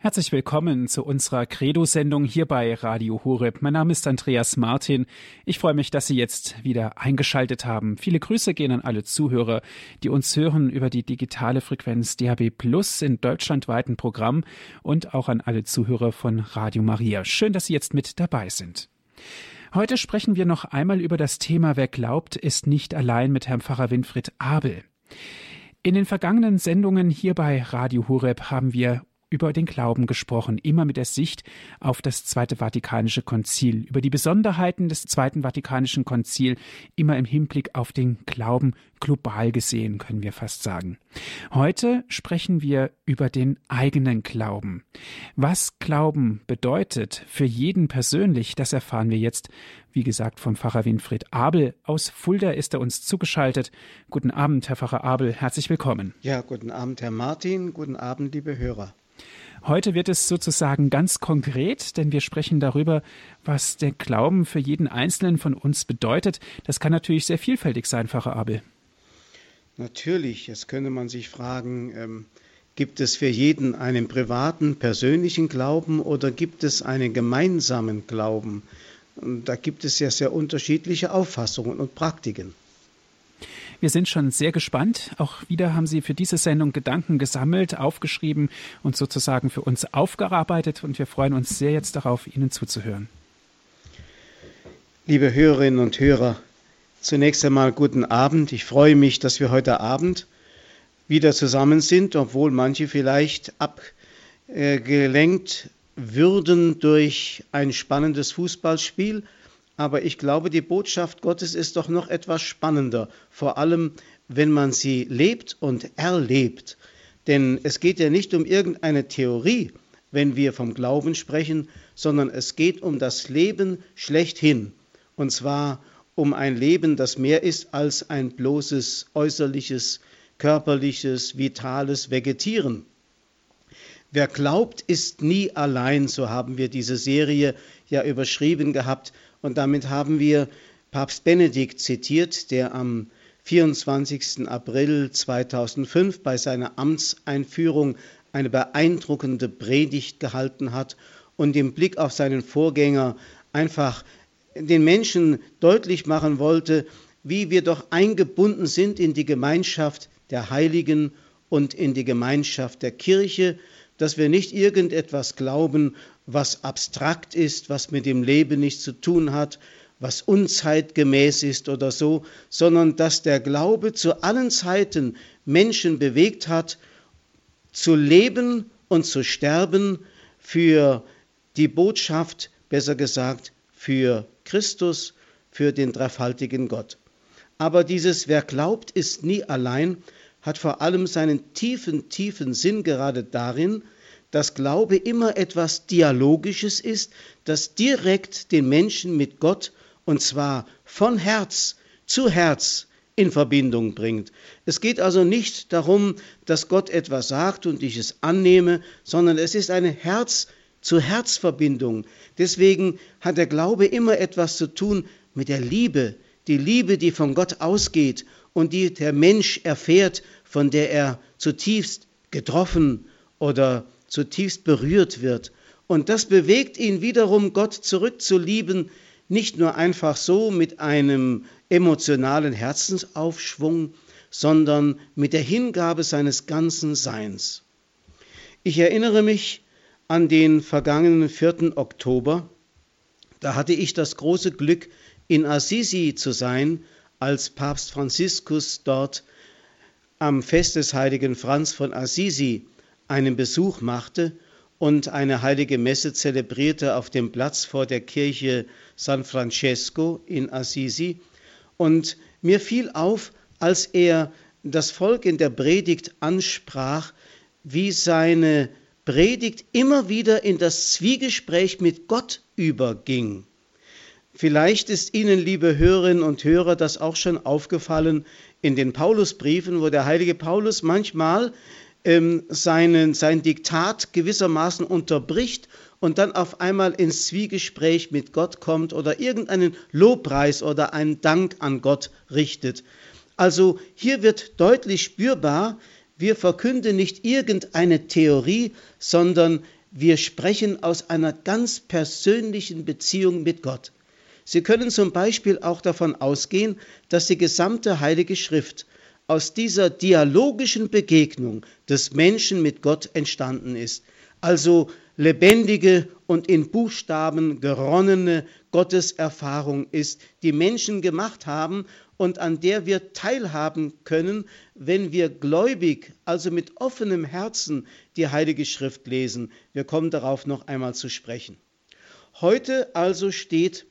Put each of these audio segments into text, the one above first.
Herzlich willkommen zu unserer Credo-Sendung hier bei Radio Horeb. Mein Name ist Andreas Martin. Ich freue mich, dass Sie jetzt wieder eingeschaltet haben. Viele Grüße gehen an alle Zuhörer, die uns hören über die digitale Frequenz DHB Plus in deutschlandweiten Programm und auch an alle Zuhörer von Radio Maria. Schön, dass Sie jetzt mit dabei sind. Heute sprechen wir noch einmal über das Thema Wer glaubt, ist nicht allein mit Herrn Pfarrer Winfried Abel. In den vergangenen Sendungen hier bei Radio Horeb haben wir über den Glauben gesprochen, immer mit der Sicht auf das Zweite Vatikanische Konzil, über die Besonderheiten des Zweiten Vatikanischen Konzil, immer im Hinblick auf den Glauben global gesehen, können wir fast sagen. Heute sprechen wir über den eigenen Glauben. Was Glauben bedeutet für jeden persönlich, das erfahren wir jetzt, wie gesagt, vom Pfarrer Winfried Abel. Aus Fulda ist er uns zugeschaltet. Guten Abend, Herr Pfarrer Abel, herzlich willkommen. Ja, guten Abend, Herr Martin, guten Abend, liebe Hörer. Heute wird es sozusagen ganz konkret, denn wir sprechen darüber, was der Glauben für jeden Einzelnen von uns bedeutet. Das kann natürlich sehr vielfältig sein, Pfarrer Abel. Natürlich, jetzt könnte man sich fragen, ähm, gibt es für jeden einen privaten, persönlichen Glauben oder gibt es einen gemeinsamen Glauben? Und da gibt es ja sehr unterschiedliche Auffassungen und Praktiken. Wir sind schon sehr gespannt. Auch wieder haben Sie für diese Sendung Gedanken gesammelt, aufgeschrieben und sozusagen für uns aufgearbeitet. Und wir freuen uns sehr jetzt darauf, Ihnen zuzuhören. Liebe Hörerinnen und Hörer, zunächst einmal guten Abend. Ich freue mich, dass wir heute Abend wieder zusammen sind, obwohl manche vielleicht abgelenkt würden durch ein spannendes Fußballspiel aber ich glaube, die Botschaft Gottes ist doch noch etwas spannender, vor allem wenn man sie lebt und erlebt. Denn es geht ja nicht um irgendeine Theorie, wenn wir vom Glauben sprechen, sondern es geht um das Leben schlechthin. Und zwar um ein Leben, das mehr ist als ein bloßes äußerliches, körperliches, vitales Vegetieren. Wer glaubt, ist nie allein, so haben wir diese Serie ja überschrieben gehabt. Und damit haben wir Papst Benedikt zitiert, der am 24. April 2005 bei seiner Amtseinführung eine beeindruckende Predigt gehalten hat und im Blick auf seinen Vorgänger einfach den Menschen deutlich machen wollte, wie wir doch eingebunden sind in die Gemeinschaft der Heiligen und in die Gemeinschaft der Kirche, dass wir nicht irgendetwas glauben, was abstrakt ist, was mit dem Leben nichts zu tun hat, was unzeitgemäß ist oder so, sondern dass der Glaube zu allen Zeiten Menschen bewegt hat, zu leben und zu sterben für die Botschaft, besser gesagt, für Christus, für den dreifaltigen Gott. Aber dieses Wer glaubt, ist nie allein, hat vor allem seinen tiefen, tiefen Sinn gerade darin, dass Glaube immer etwas Dialogisches ist, das direkt den Menschen mit Gott und zwar von Herz zu Herz in Verbindung bringt. Es geht also nicht darum, dass Gott etwas sagt und ich es annehme, sondern es ist eine Herz-zu-Herz-Verbindung. Deswegen hat der Glaube immer etwas zu tun mit der Liebe, die Liebe, die von Gott ausgeht und die der Mensch erfährt, von der er zutiefst getroffen oder zutiefst berührt wird. Und das bewegt ihn wiederum, Gott zurückzulieben, nicht nur einfach so mit einem emotionalen Herzensaufschwung, sondern mit der Hingabe seines ganzen Seins. Ich erinnere mich an den vergangenen 4. Oktober. Da hatte ich das große Glück, in Assisi zu sein, als Papst Franziskus dort am Fest des heiligen Franz von Assisi einen Besuch machte und eine heilige Messe zelebrierte auf dem Platz vor der Kirche San Francesco in Assisi. Und mir fiel auf, als er das Volk in der Predigt ansprach, wie seine Predigt immer wieder in das Zwiegespräch mit Gott überging. Vielleicht ist Ihnen, liebe Hörerinnen und Hörer, das auch schon aufgefallen in den Paulusbriefen, wo der heilige Paulus manchmal ähm, seinen, sein Diktat gewissermaßen unterbricht und dann auf einmal ins Zwiegespräch mit Gott kommt oder irgendeinen Lobpreis oder einen Dank an Gott richtet. Also hier wird deutlich spürbar, wir verkünden nicht irgendeine Theorie, sondern wir sprechen aus einer ganz persönlichen Beziehung mit Gott. Sie können zum Beispiel auch davon ausgehen, dass die gesamte Heilige Schrift aus dieser dialogischen Begegnung des Menschen mit Gott entstanden ist. Also lebendige und in Buchstaben geronnene Gotteserfahrung ist, die Menschen gemacht haben und an der wir teilhaben können, wenn wir gläubig, also mit offenem Herzen die Heilige Schrift lesen. Wir kommen darauf noch einmal zu sprechen. Heute also steht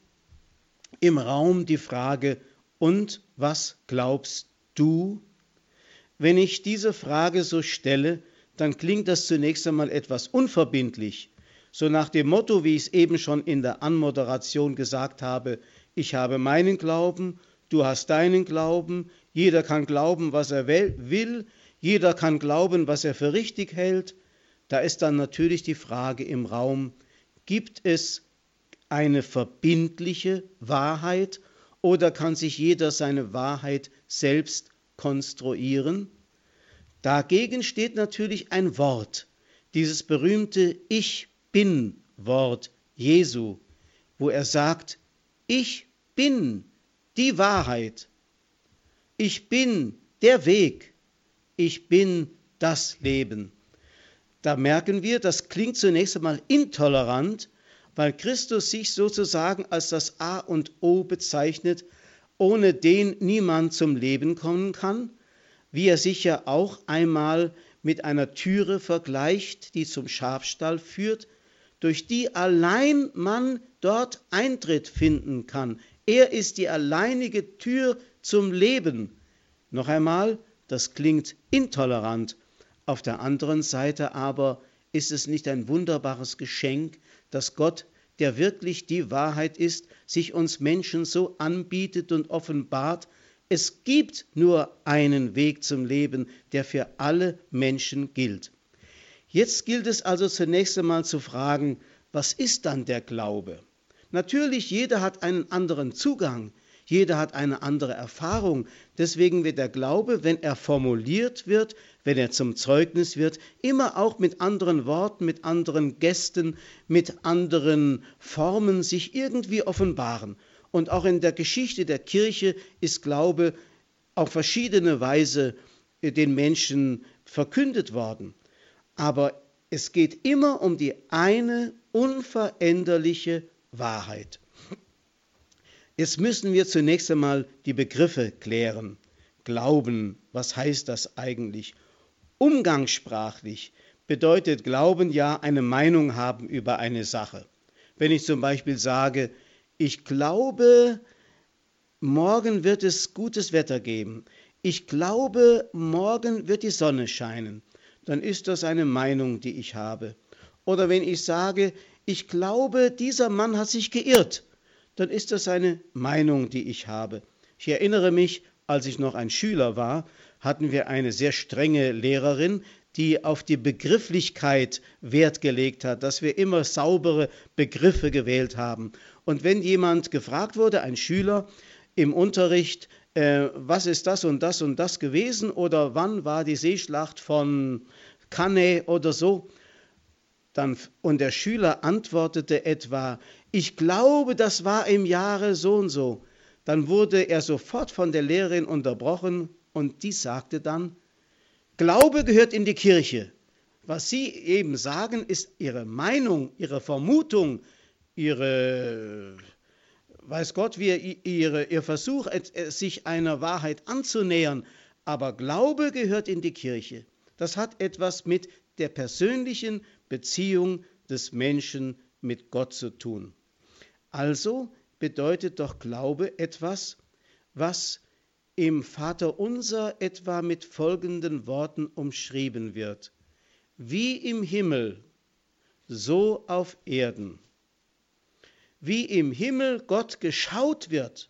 im Raum die Frage, und was glaubst du? Wenn ich diese Frage so stelle, dann klingt das zunächst einmal etwas unverbindlich, so nach dem Motto, wie ich es eben schon in der Anmoderation gesagt habe, ich habe meinen Glauben, du hast deinen Glauben, jeder kann glauben, was er will, jeder kann glauben, was er für richtig hält. Da ist dann natürlich die Frage im Raum, gibt es eine verbindliche Wahrheit oder kann sich jeder seine Wahrheit selbst konstruieren? Dagegen steht natürlich ein Wort, dieses berühmte Ich bin Wort Jesu, wo er sagt, ich bin die Wahrheit. Ich bin der Weg. Ich bin das Leben. Da merken wir, das klingt zunächst einmal intolerant, weil Christus sich sozusagen als das A und O bezeichnet, ohne den niemand zum Leben kommen kann, wie er sich ja auch einmal mit einer Türe vergleicht, die zum Schafstall führt, durch die allein man dort Eintritt finden kann. Er ist die alleinige Tür zum Leben. Noch einmal, das klingt intolerant. Auf der anderen Seite aber ist es nicht ein wunderbares Geschenk, dass Gott, der wirklich die Wahrheit ist, sich uns Menschen so anbietet und offenbart, es gibt nur einen Weg zum Leben, der für alle Menschen gilt. Jetzt gilt es also zunächst einmal zu fragen, was ist dann der Glaube? Natürlich, jeder hat einen anderen Zugang, jeder hat eine andere Erfahrung. Deswegen wird der Glaube, wenn er formuliert wird, wenn er zum Zeugnis wird, immer auch mit anderen Worten, mit anderen Gästen, mit anderen Formen sich irgendwie offenbaren. Und auch in der Geschichte der Kirche ist Glaube auf verschiedene Weise den Menschen verkündet worden. Aber es geht immer um die eine unveränderliche Wahrheit. Jetzt müssen wir zunächst einmal die Begriffe klären. Glauben, was heißt das eigentlich? Umgangssprachlich bedeutet Glauben ja eine Meinung haben über eine Sache. Wenn ich zum Beispiel sage, ich glaube, morgen wird es gutes Wetter geben, ich glaube, morgen wird die Sonne scheinen, dann ist das eine Meinung, die ich habe. Oder wenn ich sage, ich glaube, dieser Mann hat sich geirrt, dann ist das eine Meinung, die ich habe. Ich erinnere mich, als ich noch ein Schüler war, hatten wir eine sehr strenge Lehrerin, die auf die Begrifflichkeit Wert gelegt hat, dass wir immer saubere Begriffe gewählt haben. Und wenn jemand gefragt wurde, ein Schüler im Unterricht, äh, was ist das und das und das gewesen oder wann war die Seeschlacht von Cannae oder so, dann, und der Schüler antwortete etwa, ich glaube, das war im Jahre so und so. Dann wurde er sofort von der Lehrerin unterbrochen und die sagte dann, Glaube gehört in die Kirche. Was Sie eben sagen, ist Ihre Meinung, Ihre Vermutung, Ihre, weiß Gott, wie ihre, Ihr Versuch, sich einer Wahrheit anzunähern. Aber Glaube gehört in die Kirche. Das hat etwas mit der persönlichen Beziehung des Menschen mit Gott zu tun. Also bedeutet doch Glaube etwas, was im Vater unser etwa mit folgenden Worten umschrieben wird. Wie im Himmel, so auf Erden. Wie im Himmel Gott geschaut wird,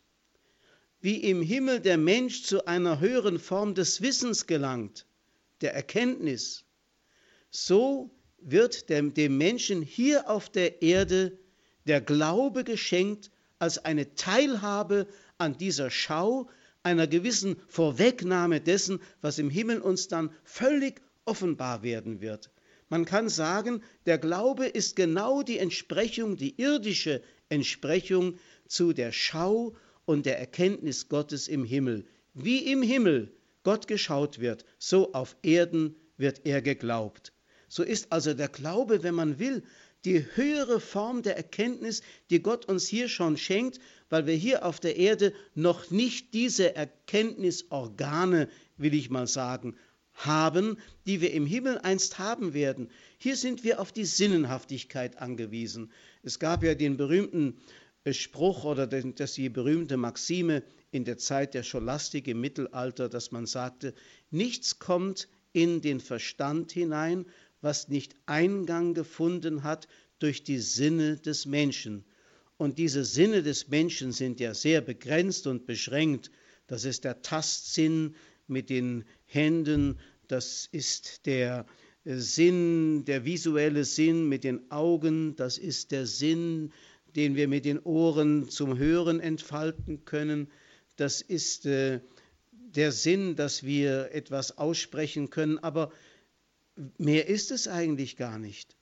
wie im Himmel der Mensch zu einer höheren Form des Wissens gelangt, der Erkenntnis, so wird dem, dem Menschen hier auf der Erde der Glaube geschenkt als eine Teilhabe an dieser Schau, einer gewissen Vorwegnahme dessen, was im Himmel uns dann völlig offenbar werden wird. Man kann sagen, der Glaube ist genau die Entsprechung, die irdische Entsprechung zu der Schau und der Erkenntnis Gottes im Himmel. Wie im Himmel Gott geschaut wird, so auf Erden wird er geglaubt. So ist also der Glaube, wenn man will, die höhere Form der Erkenntnis, die Gott uns hier schon schenkt, weil wir hier auf der Erde noch nicht diese Erkenntnisorgane, will ich mal sagen, haben, die wir im Himmel einst haben werden. Hier sind wir auf die Sinnenhaftigkeit angewiesen. Es gab ja den berühmten äh, Spruch oder das die berühmte Maxime in der Zeit der Scholastik im Mittelalter, dass man sagte, nichts kommt in den Verstand hinein, was nicht Eingang gefunden hat durch die Sinne des Menschen. Und diese Sinne des Menschen sind ja sehr begrenzt und beschränkt. Das ist der Tastsinn mit den Händen, das ist der Sinn, der visuelle Sinn mit den Augen, das ist der Sinn, den wir mit den Ohren zum Hören entfalten können, das ist äh, der Sinn, dass wir etwas aussprechen können, aber mehr ist es eigentlich gar nicht.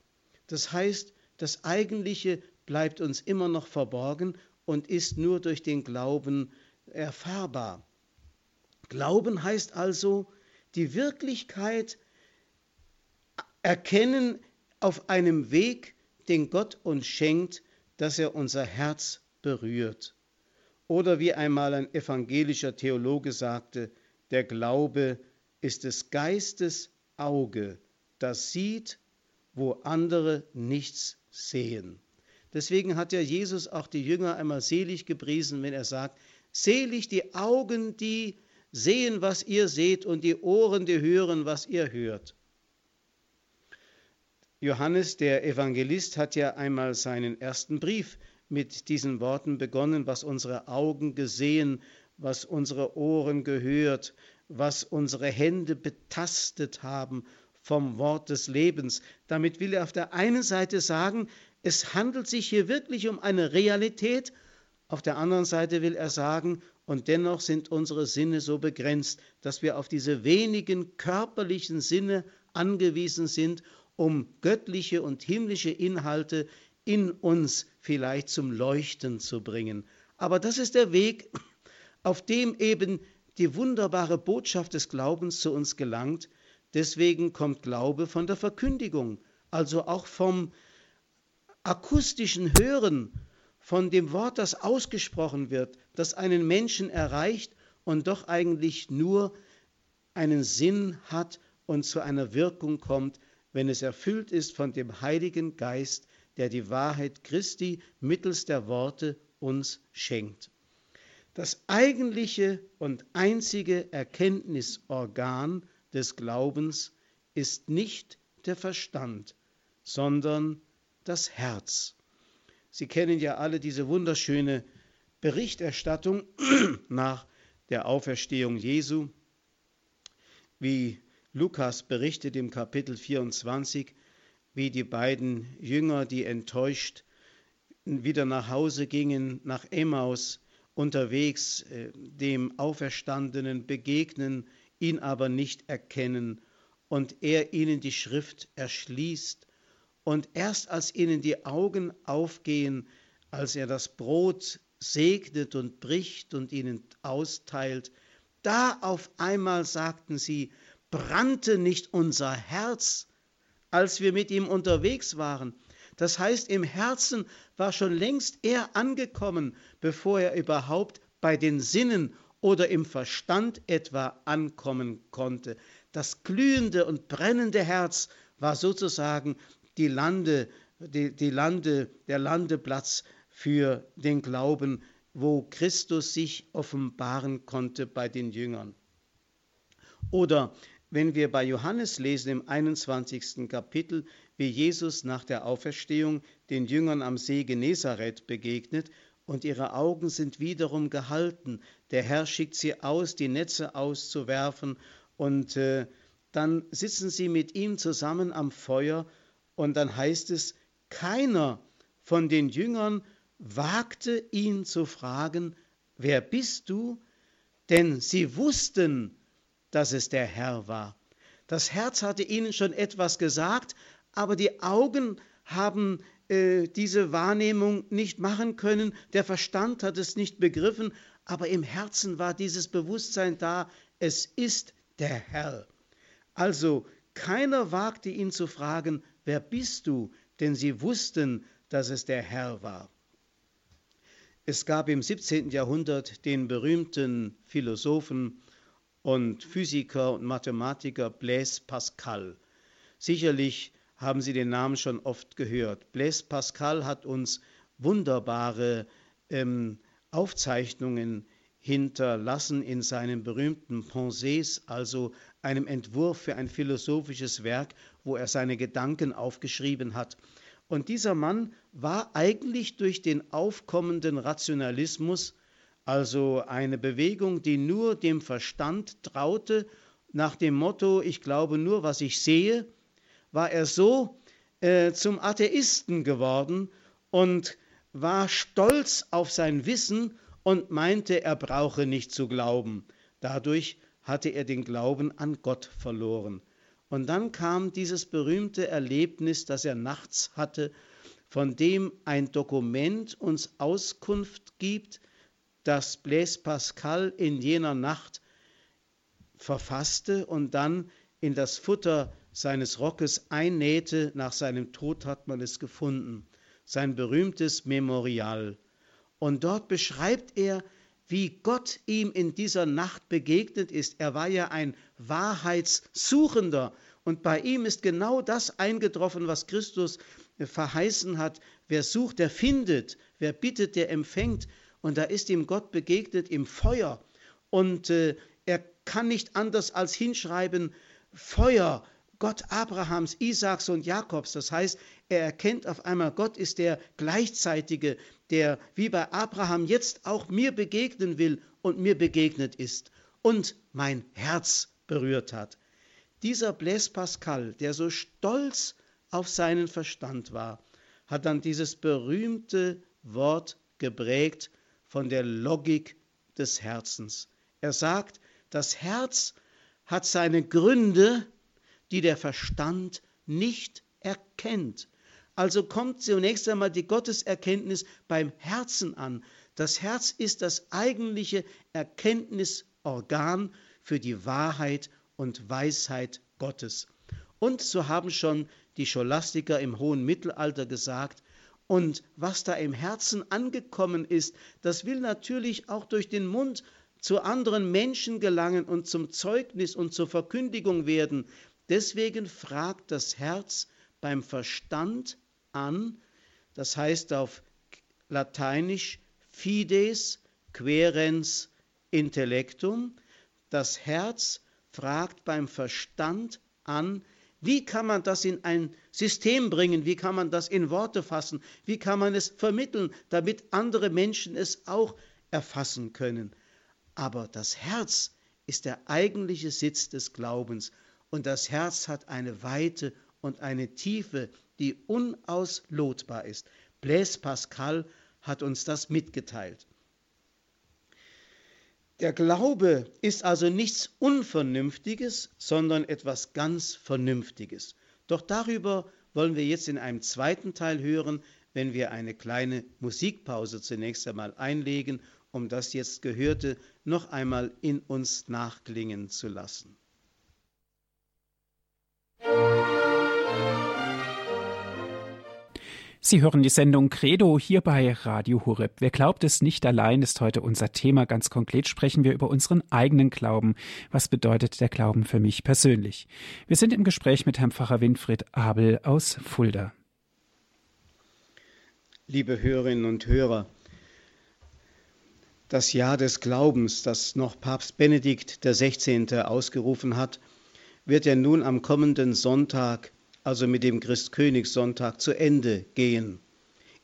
Das heißt, das Eigentliche bleibt uns immer noch verborgen und ist nur durch den Glauben erfahrbar. Glauben heißt also die Wirklichkeit erkennen auf einem Weg, den Gott uns schenkt, dass er unser Herz berührt. Oder wie einmal ein evangelischer Theologe sagte, der Glaube ist des Geistes Auge, das sieht, wo andere nichts sehen. Deswegen hat ja Jesus auch die Jünger einmal selig gepriesen, wenn er sagt, selig die Augen, die sehen, was ihr seht, und die Ohren, die hören, was ihr hört. Johannes, der Evangelist, hat ja einmal seinen ersten Brief mit diesen Worten begonnen, was unsere Augen gesehen, was unsere Ohren gehört, was unsere Hände betastet haben vom Wort des Lebens. Damit will er auf der einen Seite sagen, es handelt sich hier wirklich um eine Realität, auf der anderen Seite will er sagen, und dennoch sind unsere Sinne so begrenzt, dass wir auf diese wenigen körperlichen Sinne angewiesen sind, um göttliche und himmlische Inhalte in uns vielleicht zum Leuchten zu bringen. Aber das ist der Weg, auf dem eben die wunderbare Botschaft des Glaubens zu uns gelangt, Deswegen kommt Glaube von der Verkündigung, also auch vom akustischen Hören, von dem Wort, das ausgesprochen wird, das einen Menschen erreicht und doch eigentlich nur einen Sinn hat und zu einer Wirkung kommt, wenn es erfüllt ist von dem Heiligen Geist, der die Wahrheit Christi mittels der Worte uns schenkt. Das eigentliche und einzige Erkenntnisorgan des Glaubens ist nicht der Verstand, sondern das Herz. Sie kennen ja alle diese wunderschöne Berichterstattung nach der Auferstehung Jesu, wie Lukas berichtet im Kapitel 24, wie die beiden Jünger, die enttäuscht wieder nach Hause gingen, nach Emmaus, unterwegs äh, dem Auferstandenen begegnen, ihn aber nicht erkennen und er ihnen die Schrift erschließt und erst als ihnen die Augen aufgehen, als er das Brot segnet und bricht und ihnen austeilt, da auf einmal sagten sie, brannte nicht unser Herz, als wir mit ihm unterwegs waren. Das heißt, im Herzen war schon längst er angekommen, bevor er überhaupt bei den Sinnen oder im Verstand etwa ankommen konnte. Das glühende und brennende Herz war sozusagen die Lande, die, die Lande, der Landeplatz für den Glauben, wo Christus sich offenbaren konnte bei den Jüngern. Oder wenn wir bei Johannes lesen im 21. Kapitel, wie Jesus nach der Auferstehung den Jüngern am See Genezareth begegnet und ihre Augen sind wiederum gehalten. Der Herr schickt sie aus, die Netze auszuwerfen und äh, dann sitzen sie mit ihm zusammen am Feuer und dann heißt es, keiner von den Jüngern wagte ihn zu fragen, wer bist du? Denn sie wussten, dass es der Herr war. Das Herz hatte ihnen schon etwas gesagt, aber die Augen haben äh, diese Wahrnehmung nicht machen können, der Verstand hat es nicht begriffen, aber im Herzen war dieses Bewusstsein da, es ist der Herr. Also keiner wagte ihn zu fragen, wer bist du? Denn sie wussten, dass es der Herr war. Es gab im 17. Jahrhundert den berühmten Philosophen und Physiker und Mathematiker Blaise Pascal. Sicherlich haben Sie den Namen schon oft gehört. Blaise Pascal hat uns wunderbare ähm, Aufzeichnungen hinterlassen in seinen berühmten Pensées, also einem Entwurf für ein philosophisches Werk, wo er seine Gedanken aufgeschrieben hat. Und dieser Mann war eigentlich durch den aufkommenden Rationalismus, also eine Bewegung, die nur dem Verstand traute, nach dem Motto, ich glaube nur, was ich sehe, war er so äh, zum Atheisten geworden und war stolz auf sein Wissen und meinte, er brauche nicht zu glauben. Dadurch hatte er den Glauben an Gott verloren. Und dann kam dieses berühmte Erlebnis, das er nachts hatte, von dem ein Dokument uns Auskunft gibt, das Blaise Pascal in jener Nacht verfasste und dann in das Futter seines Rockes einnähte. Nach seinem Tod hat man es gefunden. Sein berühmtes Memorial. Und dort beschreibt er, wie Gott ihm in dieser Nacht begegnet ist. Er war ja ein Wahrheitssuchender und bei ihm ist genau das eingetroffen, was Christus verheißen hat. Wer sucht, der findet. Wer bittet, der empfängt. Und da ist ihm Gott begegnet im Feuer. Und äh, er kann nicht anders als hinschreiben, Feuer, Gott Abrahams, Isaaks und Jakobs. Das heißt, er erkennt auf einmal, Gott ist der Gleichzeitige, der wie bei Abraham jetzt auch mir begegnen will und mir begegnet ist und mein Herz berührt hat. Dieser Blaise Pascal, der so stolz auf seinen Verstand war, hat dann dieses berühmte Wort geprägt von der Logik des Herzens. Er sagt, das Herz hat seine Gründe die der Verstand nicht erkennt. Also kommt zunächst einmal die Gotteserkenntnis beim Herzen an. Das Herz ist das eigentliche Erkenntnisorgan für die Wahrheit und Weisheit Gottes. Und so haben schon die Scholastiker im hohen Mittelalter gesagt, und was da im Herzen angekommen ist, das will natürlich auch durch den Mund zu anderen Menschen gelangen und zum Zeugnis und zur Verkündigung werden. Deswegen fragt das Herz beim Verstand an, das heißt auf Lateinisch fides querens intellectum. Das Herz fragt beim Verstand an, wie kann man das in ein System bringen? Wie kann man das in Worte fassen? Wie kann man es vermitteln, damit andere Menschen es auch erfassen können? Aber das Herz ist der eigentliche Sitz des Glaubens und das Herz hat eine Weite und eine Tiefe, die unauslotbar ist. Blaise Pascal hat uns das mitgeteilt. Der Glaube ist also nichts Unvernünftiges, sondern etwas ganz Vernünftiges. Doch darüber wollen wir jetzt in einem zweiten Teil hören, wenn wir eine kleine Musikpause zunächst einmal einlegen, um das jetzt Gehörte noch einmal in uns nachklingen zu lassen. Sie hören die Sendung Credo hier bei Radio Horeb. Wer glaubt es nicht allein, ist heute unser Thema. Ganz konkret sprechen wir über unseren eigenen Glauben. Was bedeutet der Glauben für mich persönlich? Wir sind im Gespräch mit Herrn Pfarrer Winfried Abel aus Fulda. Liebe Hörerinnen und Hörer, das Jahr des Glaubens, das noch Papst Benedikt XVI. ausgerufen hat, wird ja nun am kommenden Sonntag also mit dem Christkönigssonntag, zu Ende gehen.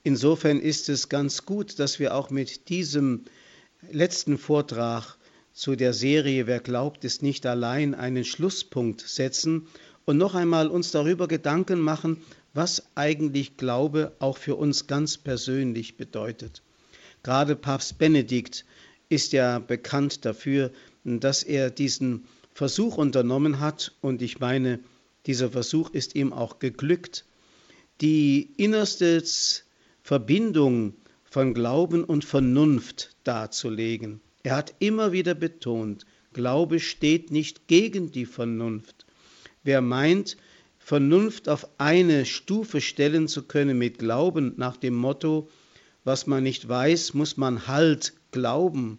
Insofern ist es ganz gut, dass wir auch mit diesem letzten Vortrag zu der Serie Wer glaubt, ist nicht allein einen Schlusspunkt setzen und noch einmal uns darüber Gedanken machen, was eigentlich Glaube auch für uns ganz persönlich bedeutet. Gerade Papst Benedikt ist ja bekannt dafür, dass er diesen Versuch unternommen hat und ich meine, dieser Versuch ist ihm auch geglückt, die innerste Verbindung von Glauben und Vernunft darzulegen. Er hat immer wieder betont, Glaube steht nicht gegen die Vernunft. Wer meint, Vernunft auf eine Stufe stellen zu können mit Glauben nach dem Motto, was man nicht weiß, muss man halt glauben,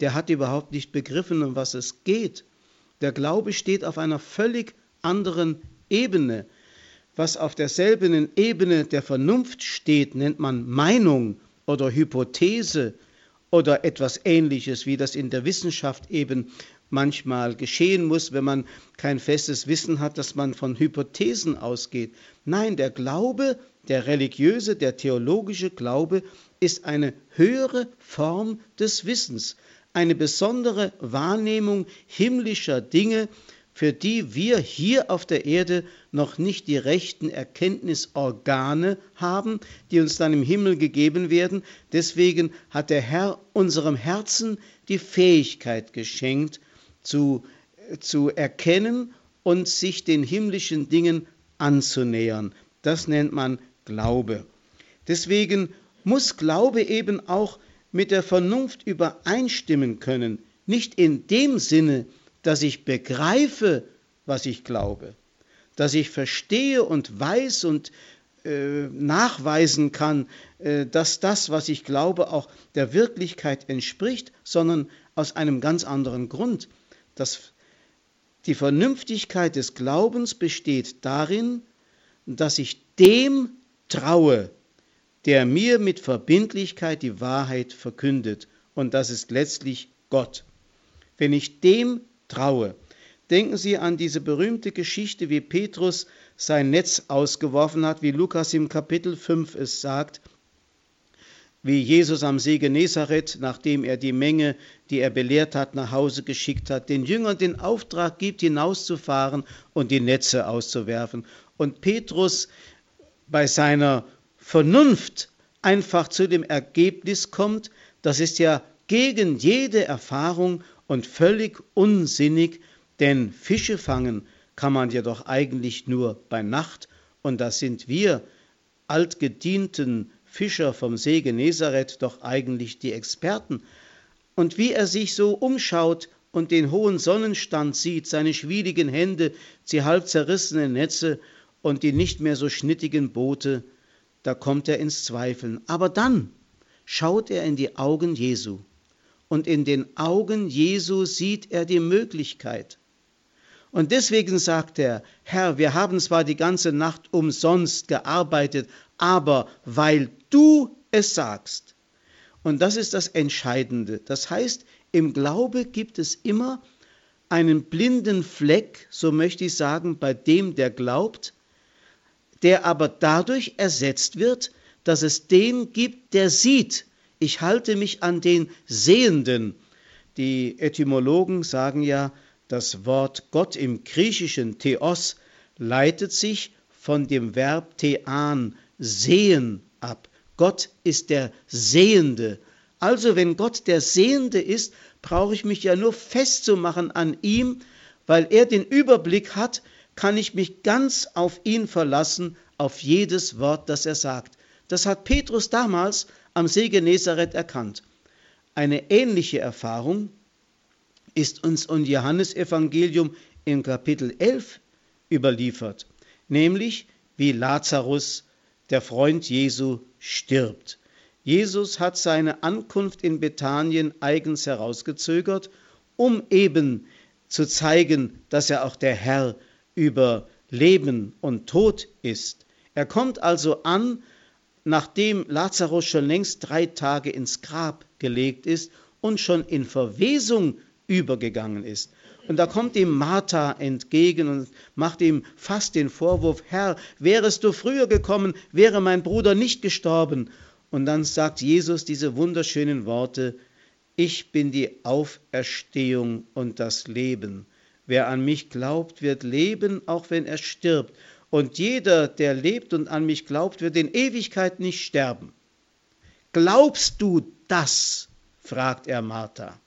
der hat überhaupt nicht begriffen, um was es geht. Der Glaube steht auf einer völlig anderen Ebene. Was auf derselben Ebene der Vernunft steht, nennt man Meinung oder Hypothese oder etwas Ähnliches, wie das in der Wissenschaft eben manchmal geschehen muss, wenn man kein festes Wissen hat, dass man von Hypothesen ausgeht. Nein, der Glaube, der religiöse, der theologische Glaube ist eine höhere Form des Wissens, eine besondere Wahrnehmung himmlischer Dinge, für die wir hier auf der Erde noch nicht die rechten Erkenntnisorgane haben, die uns dann im Himmel gegeben werden. Deswegen hat der Herr unserem Herzen die Fähigkeit geschenkt, zu, zu erkennen und sich den himmlischen Dingen anzunähern. Das nennt man Glaube. Deswegen muss Glaube eben auch mit der Vernunft übereinstimmen können, nicht in dem Sinne, dass ich begreife, was ich glaube, dass ich verstehe und weiß und äh, nachweisen kann, äh, dass das, was ich glaube, auch der Wirklichkeit entspricht, sondern aus einem ganz anderen Grund. Das, die Vernünftigkeit des Glaubens besteht darin, dass ich dem traue, der mir mit Verbindlichkeit die Wahrheit verkündet. Und das ist letztlich Gott. Wenn ich dem traue, denken Sie an diese berühmte Geschichte, wie Petrus sein Netz ausgeworfen hat, wie Lukas im Kapitel 5 es sagt, wie Jesus am See Genezareth, nachdem er die Menge, die er belehrt hat, nach Hause geschickt hat, den Jüngern den Auftrag gibt, hinauszufahren und die Netze auszuwerfen. Und Petrus bei seiner Vernunft einfach zu dem Ergebnis kommt, das ist ja gegen jede Erfahrung und völlig unsinnig, denn Fische fangen kann man ja doch eigentlich nur bei Nacht und da sind wir altgedienten Fischer vom See Genezareth doch eigentlich die Experten. Und wie er sich so umschaut und den hohen Sonnenstand sieht, seine schwierigen Hände, die halb zerrissenen Netze und die nicht mehr so schnittigen Boote, da kommt er ins Zweifeln. Aber dann schaut er in die Augen Jesu. Und in den Augen Jesu sieht er die Möglichkeit. Und deswegen sagt er, Herr, wir haben zwar die ganze Nacht umsonst gearbeitet, aber weil du es sagst. Und das ist das Entscheidende. Das heißt, im Glaube gibt es immer einen blinden Fleck, so möchte ich sagen, bei dem, der glaubt, der aber dadurch ersetzt wird, dass es den gibt, der sieht. Ich halte mich an den Sehenden. Die Etymologen sagen ja, das Wort Gott im griechischen Theos leitet sich von dem Verb thean, sehen, ab. Gott ist der Sehende. Also wenn Gott der Sehende ist, brauche ich mich ja nur festzumachen an ihm, weil er den Überblick hat, kann ich mich ganz auf ihn verlassen, auf jedes Wort, das er sagt. Das hat Petrus damals am See Genezareth erkannt. Eine ähnliche Erfahrung ist uns im Johannesevangelium im Kapitel 11 überliefert, nämlich wie Lazarus, der Freund Jesu, stirbt. Jesus hat seine Ankunft in Bethanien eigens herausgezögert, um eben zu zeigen, dass er auch der Herr über Leben und Tod ist. Er kommt also an, nachdem Lazarus schon längst drei Tage ins Grab gelegt ist und schon in Verwesung übergegangen ist. Und da kommt ihm Martha entgegen und macht ihm fast den Vorwurf, Herr, wärest du früher gekommen, wäre mein Bruder nicht gestorben. Und dann sagt Jesus diese wunderschönen Worte, ich bin die Auferstehung und das Leben. Wer an mich glaubt, wird leben, auch wenn er stirbt. Und jeder, der lebt und an mich glaubt, wird in Ewigkeit nicht sterben. Glaubst du das? fragt er Martha.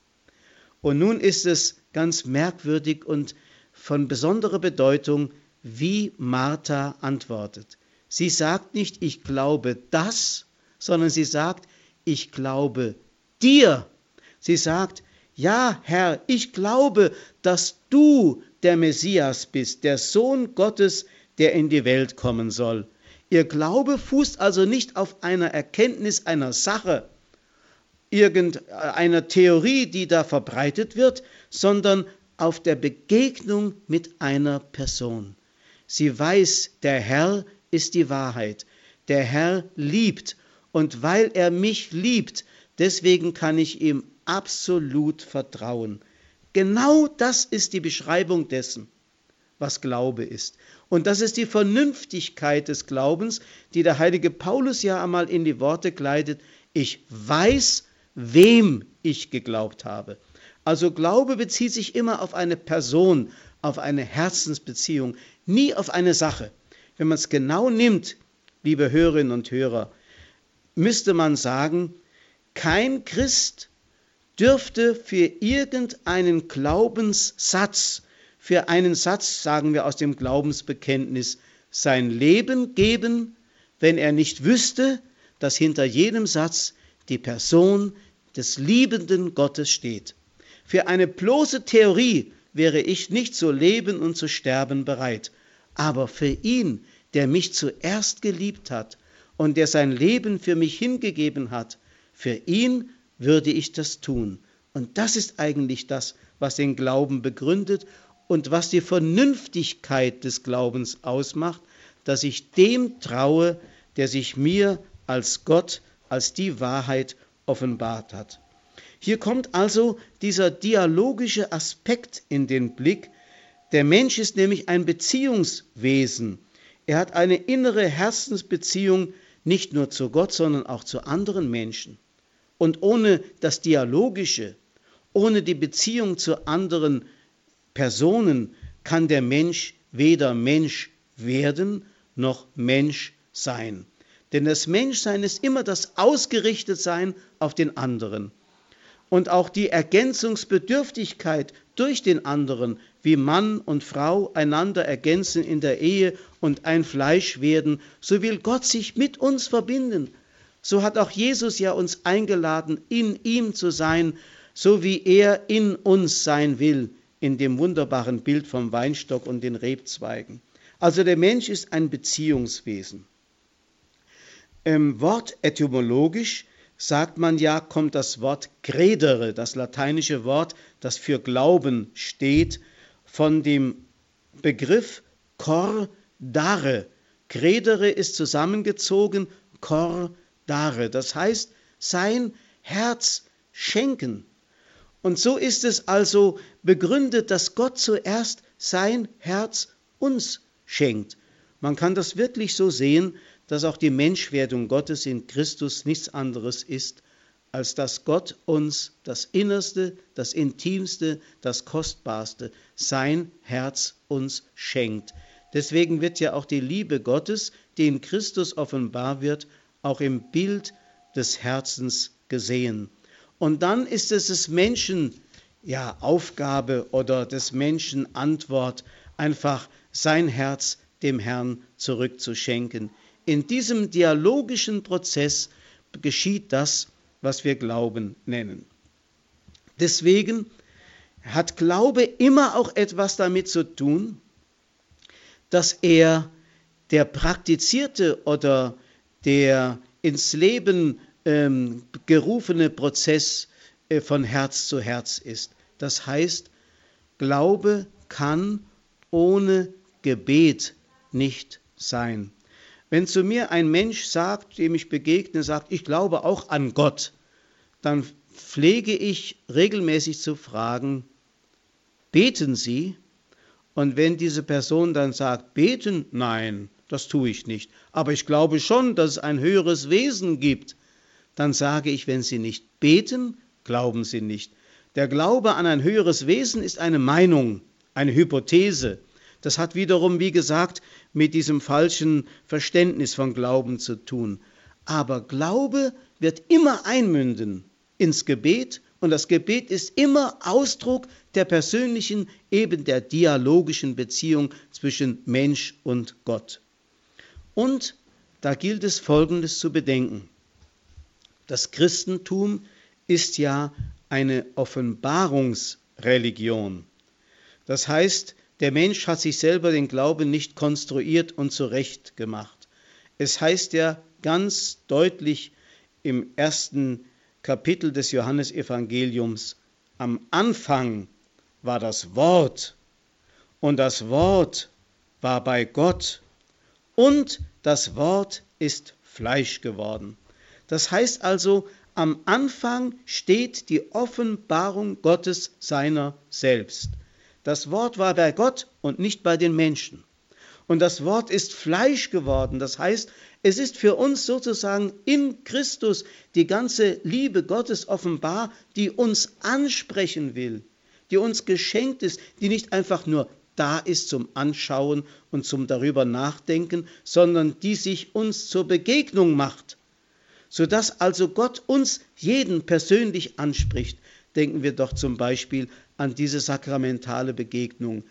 Und nun ist es ganz merkwürdig und von besonderer Bedeutung, wie Martha antwortet. Sie sagt nicht, ich glaube das, sondern sie sagt, ich glaube dir. Sie sagt, ja, Herr, ich glaube, dass du der Messias bist, der Sohn Gottes, der in die Welt kommen soll. Ihr Glaube fußt also nicht auf einer Erkenntnis einer Sache, irgendeiner Theorie, die da verbreitet wird, sondern auf der Begegnung mit einer Person. Sie weiß, der Herr ist die Wahrheit. Der Herr liebt und weil er mich liebt, deswegen kann ich ihm absolut vertrauen. Genau das ist die Beschreibung dessen, was Glaube ist. Und das ist die Vernünftigkeit des Glaubens, die der heilige Paulus ja einmal in die Worte kleidet. Ich weiß, wem ich geglaubt habe. Also Glaube bezieht sich immer auf eine Person, auf eine Herzensbeziehung, nie auf eine Sache. Wenn man es genau nimmt, liebe Hörerinnen und Hörer, müsste man sagen, kein Christ dürfte für irgendeinen Glaubenssatz, für einen Satz, sagen wir aus dem Glaubensbekenntnis, sein Leben geben, wenn er nicht wüsste, dass hinter jedem Satz die Person des liebenden Gottes steht. Für eine bloße Theorie wäre ich nicht zu leben und zu sterben bereit. Aber für ihn, der mich zuerst geliebt hat und der sein Leben für mich hingegeben hat, für ihn würde ich das tun. Und das ist eigentlich das, was den Glauben begründet und was die Vernünftigkeit des Glaubens ausmacht, dass ich dem traue, der sich mir als Gott, als die Wahrheit offenbart hat. Hier kommt also dieser dialogische Aspekt in den Blick. Der Mensch ist nämlich ein Beziehungswesen. Er hat eine innere Herzensbeziehung nicht nur zu Gott, sondern auch zu anderen Menschen. Und ohne das Dialogische, ohne die Beziehung zu anderen Personen kann der Mensch weder Mensch werden noch Mensch sein. Denn das Menschsein ist immer das Ausgerichtetsein auf den anderen und auch die Ergänzungsbedürftigkeit durch den anderen, wie Mann und Frau einander ergänzen in der Ehe und ein Fleisch werden, so will Gott sich mit uns verbinden. So hat auch Jesus ja uns eingeladen, in ihm zu sein, so wie er in uns sein will, in dem wunderbaren Bild vom Weinstock und den Rebzweigen. Also der Mensch ist ein Beziehungswesen. Im Wort etymologisch sagt man ja, kommt das Wort credere, das lateinische Wort, das für Glauben steht, von dem Begriff cor dare. Credere ist zusammengezogen cor dare, das heißt sein Herz schenken. Und so ist es also begründet, dass Gott zuerst sein Herz uns schenkt. Man kann das wirklich so sehen, dass auch die Menschwerdung Gottes in Christus nichts anderes ist, als dass Gott uns das Innerste, das Intimste, das Kostbarste, sein Herz uns schenkt. Deswegen wird ja auch die Liebe Gottes, die in Christus offenbar wird, auch im Bild des Herzens gesehen. Und dann ist es des Menschen ja, Aufgabe oder des Menschen Antwort, einfach sein Herz dem Herrn zurückzuschenken. In diesem dialogischen Prozess geschieht das, was wir Glauben nennen. Deswegen hat Glaube immer auch etwas damit zu tun, dass er der praktizierte oder der ins Leben ähm, gerufene Prozess äh, von Herz zu Herz ist. Das heißt, Glaube kann ohne Gebet nicht sein. Wenn zu mir ein Mensch sagt, dem ich begegne, sagt, ich glaube auch an Gott, dann pflege ich regelmäßig zu fragen, beten Sie? Und wenn diese Person dann sagt, beten, nein, das tue ich nicht, aber ich glaube schon, dass es ein höheres Wesen gibt, dann sage ich, wenn Sie nicht beten, glauben Sie nicht. Der Glaube an ein höheres Wesen ist eine Meinung, eine Hypothese. Das hat wiederum, wie gesagt, mit diesem falschen Verständnis von Glauben zu tun. Aber Glaube wird immer einmünden ins Gebet und das Gebet ist immer Ausdruck der persönlichen, eben der dialogischen Beziehung zwischen Mensch und Gott. Und Da gilt es Folgendes zu bedenken. Das Christentum ist ja eine Offenbarungsreligion. Das heißt, der Mensch hat sich selber den Glauben nicht konstruiert und zurecht gemacht. Es heißt ja ganz deutlich im ersten Kapitel des Johannesevangeliums, am Anfang war das Wort und das Wort war bei Gott und das Wort ist Fleisch geworden. Das heißt also, am Anfang steht die Offenbarung Gottes seiner selbst. Das Wort war bei Gott und nicht bei den Menschen. Und das Wort ist Fleisch geworden. Das heißt, es ist für uns sozusagen in Christus die ganze Liebe Gottes offenbar, die uns ansprechen will, die uns geschenkt ist, die nicht einfach nur da ist zum Anschauen und zum darüber nachdenken, sondern die sich uns zur Begegnung macht, sodass also Gott uns jeden persönlich anspricht. Denken wir doch zum Beispiel an diese sakramentale Begegnung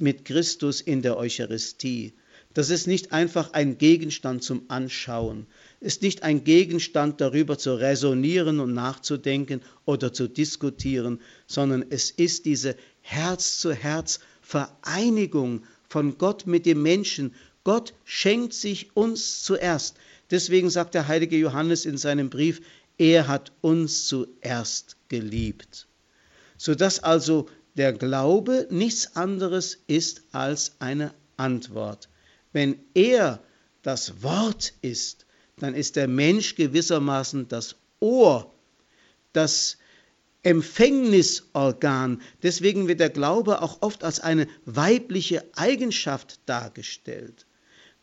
mit Christus in der Eucharistie. Das ist nicht einfach ein Gegenstand zum Anschauen, ist nicht ein Gegenstand darüber zu resonieren und nachzudenken oder zu diskutieren, sondern es ist diese Herz-zu-Herz-Vereinigung von Gott mit dem Menschen. Gott schenkt sich uns zuerst. Deswegen sagt der heilige Johannes in seinem Brief, er hat uns zuerst geliebt. Sodass also der Glaube nichts anderes ist als eine Antwort. Wenn er das Wort ist, dann ist der Mensch gewissermaßen das Ohr, das Empfängnisorgan. Deswegen wird der Glaube auch oft als eine weibliche Eigenschaft dargestellt.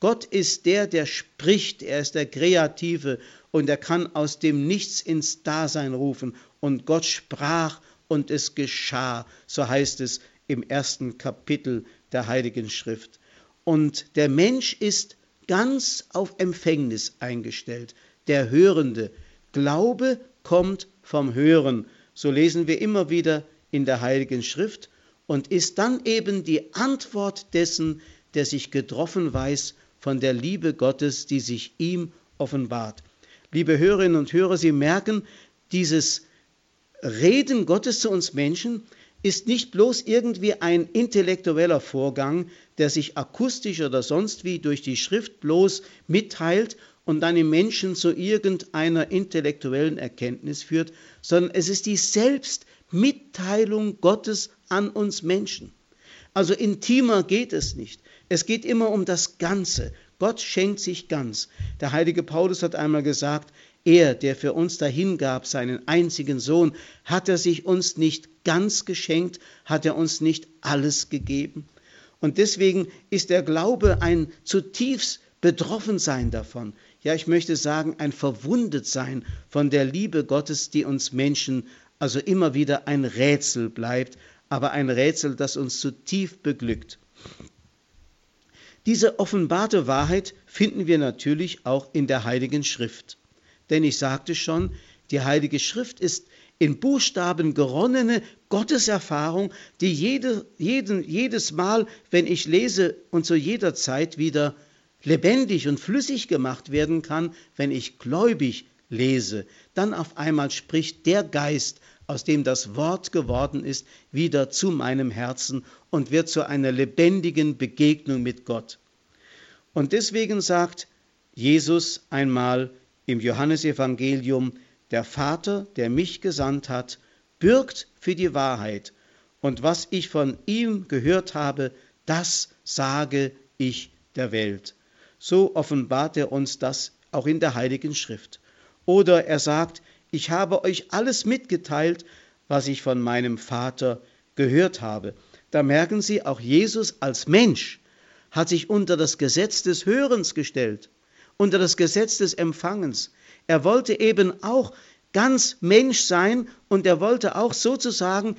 Gott ist der, der spricht, er ist der Kreative und er kann aus dem Nichts ins Dasein rufen. Und Gott sprach und es geschah, so heißt es im ersten Kapitel der Heiligen Schrift. Und der Mensch ist ganz auf Empfängnis eingestellt, der Hörende. Glaube kommt vom Hören, so lesen wir immer wieder in der Heiligen Schrift, und ist dann eben die Antwort dessen, der sich getroffen weiß von der Liebe Gottes, die sich ihm offenbart. Liebe Hörerinnen und Hörer, Sie merken, dieses Reden Gottes zu uns Menschen ist nicht bloß irgendwie ein intellektueller Vorgang, der sich akustisch oder sonst wie durch die Schrift bloß mitteilt und dann im Menschen zu irgendeiner intellektuellen Erkenntnis führt, sondern es ist die Selbstmitteilung Gottes an uns Menschen. Also intimer geht es nicht. Es geht immer um das Ganze. Gott schenkt sich ganz. Der heilige Paulus hat einmal gesagt, er, der für uns dahingab, seinen einzigen Sohn, hat er sich uns nicht ganz geschenkt, hat er uns nicht alles gegeben. Und deswegen ist der Glaube ein zutiefst Betroffensein davon. Ja, ich möchte sagen, ein Verwundetsein von der Liebe Gottes, die uns Menschen also immer wieder ein Rätsel bleibt, aber ein Rätsel, das uns zutiefst beglückt. Diese offenbarte Wahrheit finden wir natürlich auch in der Heiligen Schrift. Denn ich sagte schon, die Heilige Schrift ist in Buchstaben geronnene Gotteserfahrung, die jede, jeden, jedes Mal, wenn ich lese und zu jeder Zeit wieder lebendig und flüssig gemacht werden kann, wenn ich gläubig lese. Dann auf einmal spricht der Geist, aus dem das Wort geworden ist, wieder zu meinem Herzen und wird zu einer lebendigen Begegnung mit Gott. Und deswegen sagt Jesus einmal, im Johannesevangelium, der Vater, der mich gesandt hat, bürgt für die Wahrheit, und was ich von ihm gehört habe, das sage ich der Welt. So offenbart er uns das auch in der Heiligen Schrift. Oder er sagt, ich habe euch alles mitgeteilt, was ich von meinem Vater gehört habe. Da merken Sie, auch Jesus als Mensch hat sich unter das Gesetz des Hörens gestellt unter das Gesetz des Empfangens. Er wollte eben auch ganz Mensch sein und er wollte auch sozusagen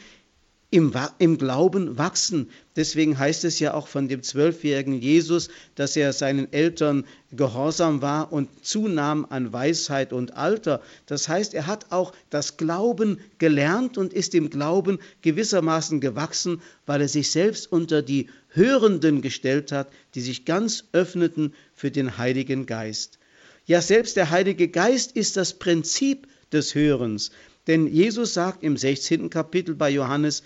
im, im Glauben wachsen. Deswegen heißt es ja auch von dem zwölfjährigen Jesus, dass er seinen Eltern gehorsam war und zunahm an Weisheit und Alter. Das heißt, er hat auch das Glauben gelernt und ist im Glauben gewissermaßen gewachsen, weil er sich selbst unter die Hörenden gestellt hat, die sich ganz öffneten für den Heiligen Geist. Ja, selbst der Heilige Geist ist das Prinzip des Hörens. Denn Jesus sagt im 16. Kapitel bei Johannes,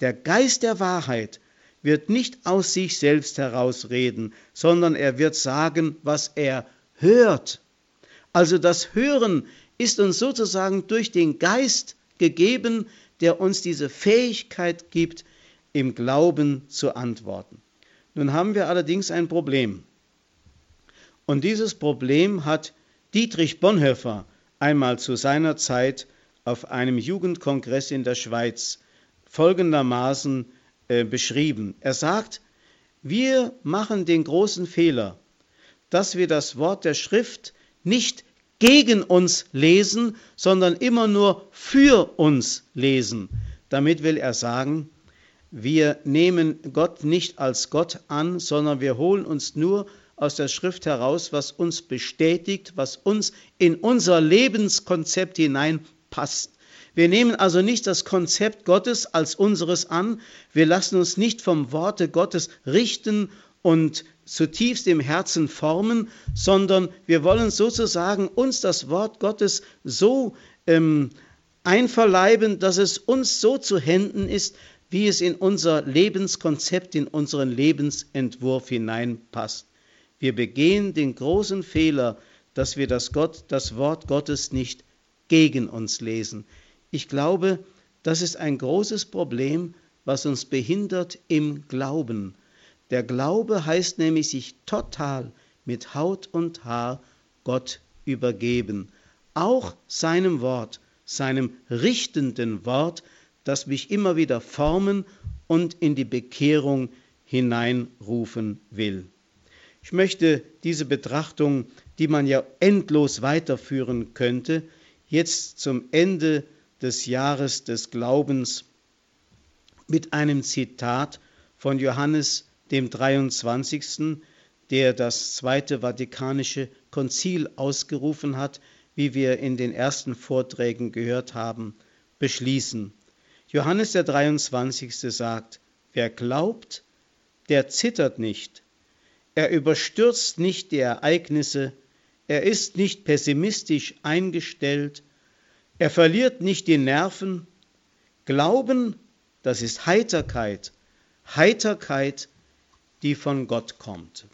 der Geist der Wahrheit wird nicht aus sich selbst herausreden, sondern er wird sagen, was er hört. Also das Hören ist uns sozusagen durch den Geist gegeben, der uns diese Fähigkeit gibt, im Glauben zu antworten. Nun haben wir allerdings ein Problem. Und dieses Problem hat Dietrich Bonhoeffer einmal zu seiner Zeit auf einem Jugendkongress in der Schweiz folgendermaßen äh, beschrieben. Er sagt, wir machen den großen Fehler, dass wir das Wort der Schrift nicht gegen uns lesen, sondern immer nur für uns lesen. Damit will er sagen, wir nehmen Gott nicht als Gott an, sondern wir holen uns nur aus der Schrift heraus, was uns bestätigt, was uns in unser Lebenskonzept hineinpasst. Wir nehmen also nicht das Konzept Gottes als unseres an, wir lassen uns nicht vom Worte Gottes richten und zutiefst im Herzen formen, sondern wir wollen sozusagen uns das Wort Gottes so ähm, einverleiben, dass es uns so zu Händen ist, wie es in unser Lebenskonzept, in unseren Lebensentwurf hineinpasst. Wir begehen den großen Fehler, dass wir das, Gott, das Wort Gottes nicht gegen uns lesen. Ich glaube, das ist ein großes Problem, was uns behindert im Glauben. Der Glaube heißt nämlich sich total mit Haut und Haar Gott übergeben, auch seinem Wort, seinem richtenden Wort, das mich immer wieder formen und in die Bekehrung hineinrufen will. Ich möchte diese Betrachtung, die man ja endlos weiterführen könnte, jetzt zum Ende des Jahres des Glaubens mit einem Zitat von Johannes dem 23., der das Zweite Vatikanische Konzil ausgerufen hat, wie wir in den ersten Vorträgen gehört haben, beschließen. Johannes der 23. sagt, wer glaubt, der zittert nicht, er überstürzt nicht die Ereignisse, er ist nicht pessimistisch eingestellt, er verliert nicht die Nerven. Glauben, das ist Heiterkeit. Heiterkeit, die von Gott kommt.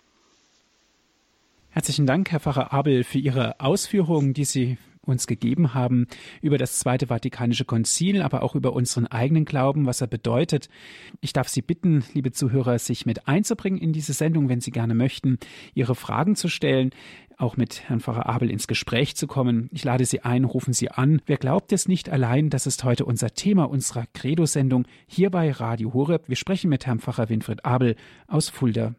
Herzlichen Dank, Herr Pfarrer Abel, für Ihre Ausführungen, die Sie uns gegeben haben über das Zweite Vatikanische Konzil, aber auch über unseren eigenen Glauben, was er bedeutet. Ich darf Sie bitten, liebe Zuhörer, sich mit einzubringen in diese Sendung, wenn Sie gerne möchten, Ihre Fragen zu stellen auch mit Herrn Pfarrer Abel ins Gespräch zu kommen. Ich lade Sie ein, rufen Sie an. Wer glaubt es nicht allein, das ist heute unser Thema unserer Credo-Sendung hier bei Radio Horeb. Wir sprechen mit Herrn Pfarrer Winfried Abel aus Fulda.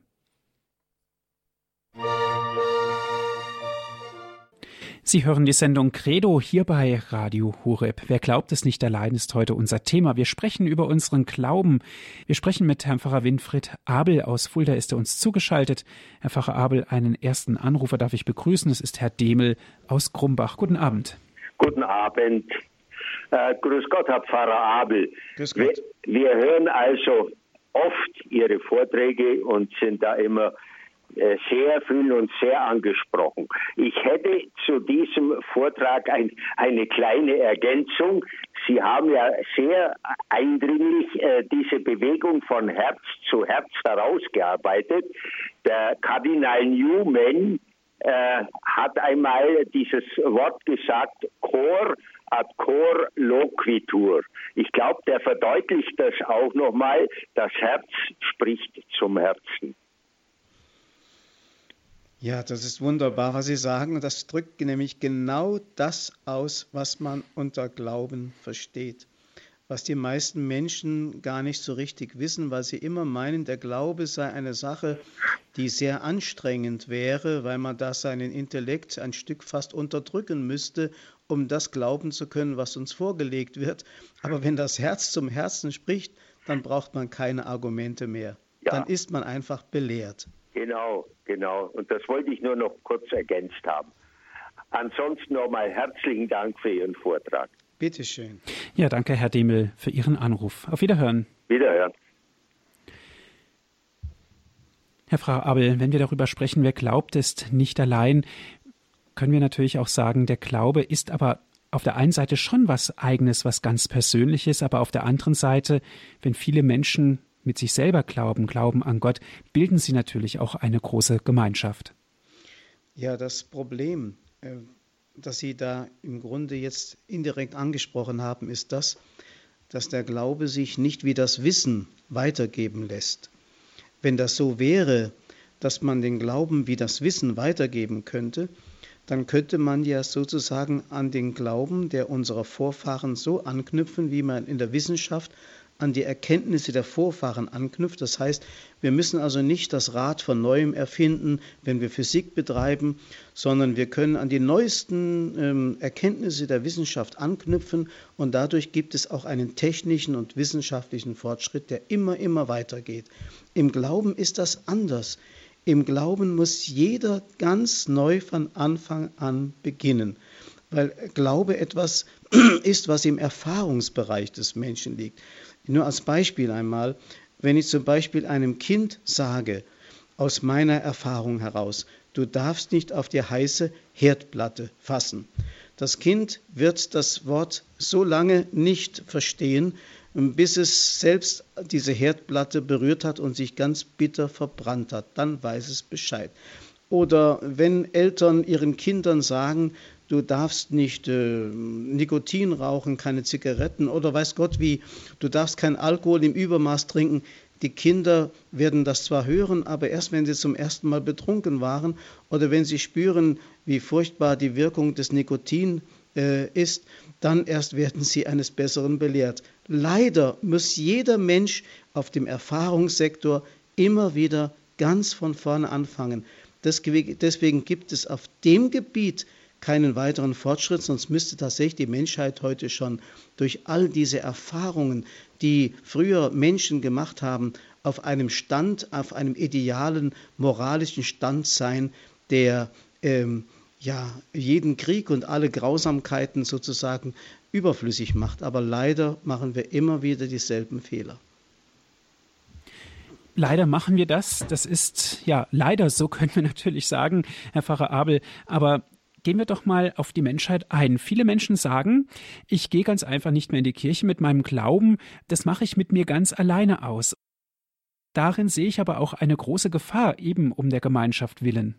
Sie hören die Sendung Credo hier bei Radio Horeb. Wer glaubt es nicht allein ist heute unser Thema. Wir sprechen über unseren Glauben. Wir sprechen mit Herrn Pfarrer Winfried Abel aus Fulda ist er uns zugeschaltet. Herr Pfarrer Abel, einen ersten Anrufer darf ich begrüßen. Es ist Herr Demel aus Krumbach. Guten Abend. Guten Abend. Äh, grüß Gott, Herr Pfarrer Abel. Grüß Gott. Wir, wir hören also oft Ihre Vorträge und sind da immer äh, sehr fühlen uns sehr angesprochen. Ich hätte zu diesem Vortrag ein, eine kleine Ergänzung. Sie haben ja sehr eindringlich äh, diese Bewegung von Herz zu Herz herausgearbeitet. Der Kardinal Newman äh, hat einmal dieses Wort gesagt, Chor ad cor loquitur. Ich glaube, der verdeutlicht das auch nochmal. Das Herz spricht zum Herzen. Ja, das ist wunderbar, was Sie sagen. Das drückt nämlich genau das aus, was man unter Glauben versteht. Was die meisten Menschen gar nicht so richtig wissen, weil sie immer meinen, der Glaube sei eine Sache, die sehr anstrengend wäre, weil man da seinen Intellekt ein Stück fast unterdrücken müsste, um das glauben zu können, was uns vorgelegt wird. Aber wenn das Herz zum Herzen spricht, dann braucht man keine Argumente mehr. Ja. Dann ist man einfach belehrt. Genau, genau. Und das wollte ich nur noch kurz ergänzt haben. Ansonsten nochmal herzlichen Dank für Ihren Vortrag. Bitteschön. Ja, danke, Herr Demel, für Ihren Anruf. Auf Wiederhören. Wiederhören. Herr Frau Abel, wenn wir darüber sprechen, wer glaubt, ist nicht allein, können wir natürlich auch sagen, der Glaube ist aber auf der einen Seite schon was Eigenes, was ganz Persönliches, aber auf der anderen Seite, wenn viele Menschen mit sich selber glauben, glauben an Gott, bilden sie natürlich auch eine große Gemeinschaft. Ja, das Problem, äh, das Sie da im Grunde jetzt indirekt angesprochen haben, ist das, dass der Glaube sich nicht wie das Wissen weitergeben lässt. Wenn das so wäre, dass man den Glauben wie das Wissen weitergeben könnte, dann könnte man ja sozusagen an den Glauben der unserer Vorfahren so anknüpfen, wie man in der Wissenschaft an die Erkenntnisse der Vorfahren anknüpft. Das heißt, wir müssen also nicht das Rad von neuem erfinden, wenn wir Physik betreiben, sondern wir können an die neuesten ähm, Erkenntnisse der Wissenschaft anknüpfen und dadurch gibt es auch einen technischen und wissenschaftlichen Fortschritt, der immer, immer weitergeht. Im Glauben ist das anders. Im Glauben muss jeder ganz neu von Anfang an beginnen, weil Glaube etwas ist, was im Erfahrungsbereich des Menschen liegt. Nur als Beispiel einmal, wenn ich zum Beispiel einem Kind sage, aus meiner Erfahrung heraus, du darfst nicht auf die heiße Herdplatte fassen. Das Kind wird das Wort so lange nicht verstehen, bis es selbst diese Herdplatte berührt hat und sich ganz bitter verbrannt hat. Dann weiß es Bescheid. Oder wenn Eltern ihren Kindern sagen, du darfst nicht äh, Nikotin rauchen, keine Zigaretten oder weiß Gott wie, du darfst kein Alkohol im Übermaß trinken. Die Kinder werden das zwar hören, aber erst wenn sie zum ersten Mal betrunken waren oder wenn sie spüren, wie furchtbar die Wirkung des Nikotin äh, ist, dann erst werden sie eines Besseren belehrt. Leider muss jeder Mensch auf dem Erfahrungssektor immer wieder ganz von vorne anfangen. Deswegen gibt es auf dem Gebiet keinen weiteren Fortschritt, sonst müsste tatsächlich die Menschheit heute schon durch all diese Erfahrungen, die früher Menschen gemacht haben, auf einem Stand, auf einem idealen moralischen Stand sein, der ähm, ja, jeden Krieg und alle Grausamkeiten sozusagen überflüssig macht. Aber leider machen wir immer wieder dieselben Fehler. Leider machen wir das. Das ist ja leider so, können wir natürlich sagen, Herr Pfarrer Abel. Aber gehen wir doch mal auf die Menschheit ein. Viele Menschen sagen, ich gehe ganz einfach nicht mehr in die Kirche mit meinem Glauben, das mache ich mit mir ganz alleine aus. Darin sehe ich aber auch eine große Gefahr, eben um der Gemeinschaft willen.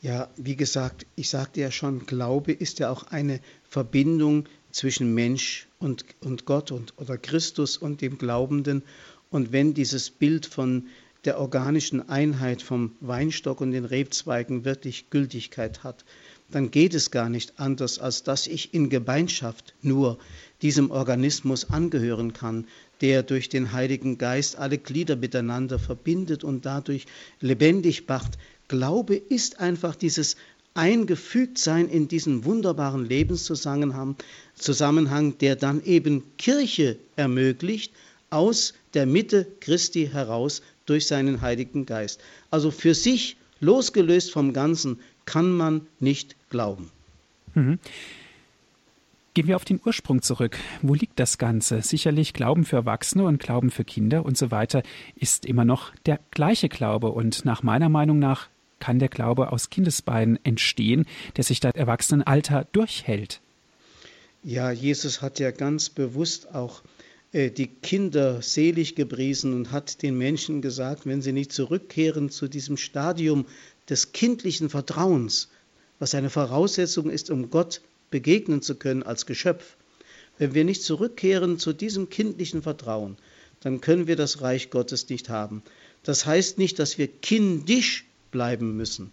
Ja, wie gesagt, ich sagte ja schon, Glaube ist ja auch eine Verbindung zwischen Mensch und, und Gott und, oder Christus und dem Glaubenden. Und wenn dieses Bild von der organischen Einheit vom Weinstock und den Rebzweigen wirklich Gültigkeit hat, dann geht es gar nicht anders, als dass ich in Gemeinschaft nur diesem Organismus angehören kann, der durch den Heiligen Geist alle Glieder miteinander verbindet und dadurch lebendig macht. Glaube ist einfach dieses Eingefügtsein in diesen wunderbaren Lebenszusammenhang, Zusammenhang, der dann eben Kirche ermöglicht, aus der Mitte Christi heraus durch seinen Heiligen Geist. Also für sich, losgelöst vom Ganzen, kann man nicht glauben. Mhm. Gehen wir auf den Ursprung zurück. Wo liegt das Ganze? Sicherlich Glauben für Erwachsene und Glauben für Kinder und so weiter ist immer noch der gleiche Glaube. Und nach meiner Meinung nach kann der Glaube aus Kindesbeinen entstehen, der sich das Erwachsenenalter durchhält. Ja, Jesus hat ja ganz bewusst auch äh, die Kinder selig gepriesen und hat den Menschen gesagt, wenn sie nicht zurückkehren zu diesem Stadium des kindlichen Vertrauens, was eine Voraussetzung ist, um Gott begegnen zu können als Geschöpf. Wenn wir nicht zurückkehren zu diesem kindlichen Vertrauen, dann können wir das Reich Gottes nicht haben. Das heißt nicht, dass wir kindisch bleiben müssen,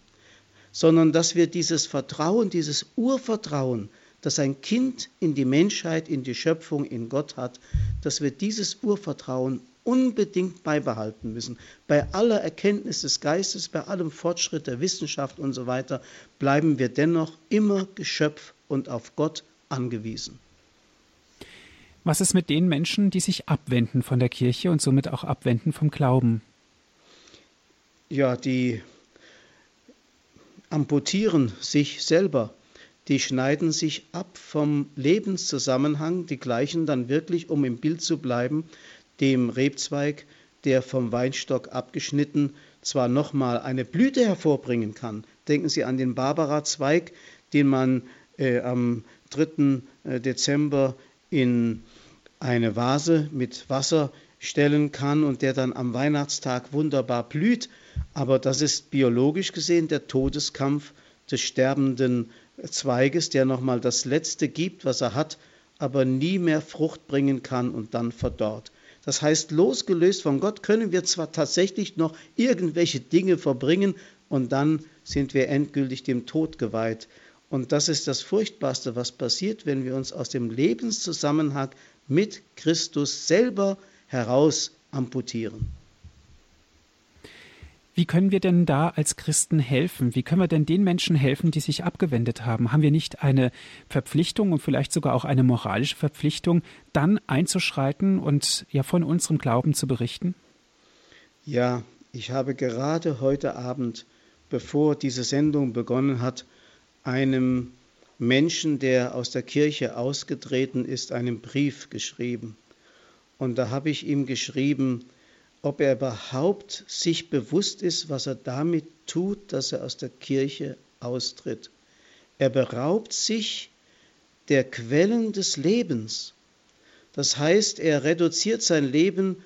sondern dass wir dieses Vertrauen, dieses Urvertrauen, das ein Kind in die Menschheit, in die Schöpfung, in Gott hat, dass wir dieses Urvertrauen unbedingt beibehalten müssen. Bei aller Erkenntnis des Geistes, bei allem Fortschritt der Wissenschaft und so weiter, bleiben wir dennoch immer Geschöpf und auf Gott angewiesen. Was ist mit den Menschen, die sich abwenden von der Kirche und somit auch abwenden vom Glauben? Ja, die amputieren sich selber, die schneiden sich ab vom Lebenszusammenhang, die gleichen dann wirklich, um im Bild zu bleiben, dem Rebzweig, der vom Weinstock abgeschnitten zwar nochmal eine Blüte hervorbringen kann. Denken Sie an den Barbara-Zweig, den man äh, am 3. Äh, Dezember in eine Vase mit Wasser stellen kann und der dann am Weihnachtstag wunderbar blüht. Aber das ist biologisch gesehen der Todeskampf des sterbenden Zweiges, der nochmal das Letzte gibt, was er hat, aber nie mehr Frucht bringen kann und dann verdorrt. Das heißt, losgelöst von Gott können wir zwar tatsächlich noch irgendwelche Dinge verbringen und dann sind wir endgültig dem Tod geweiht. Und das ist das Furchtbarste, was passiert, wenn wir uns aus dem Lebenszusammenhang mit Christus selber heraus amputieren. Wie können wir denn da als Christen helfen? Wie können wir denn den Menschen helfen, die sich abgewendet haben? Haben wir nicht eine Verpflichtung und vielleicht sogar auch eine moralische Verpflichtung, dann einzuschreiten und ja von unserem Glauben zu berichten? Ja, ich habe gerade heute Abend, bevor diese Sendung begonnen hat, einem Menschen, der aus der Kirche ausgetreten ist, einen Brief geschrieben. Und da habe ich ihm geschrieben, ob er überhaupt sich bewusst ist, was er damit tut, dass er aus der Kirche austritt. Er beraubt sich der Quellen des Lebens. Das heißt, er reduziert sein Leben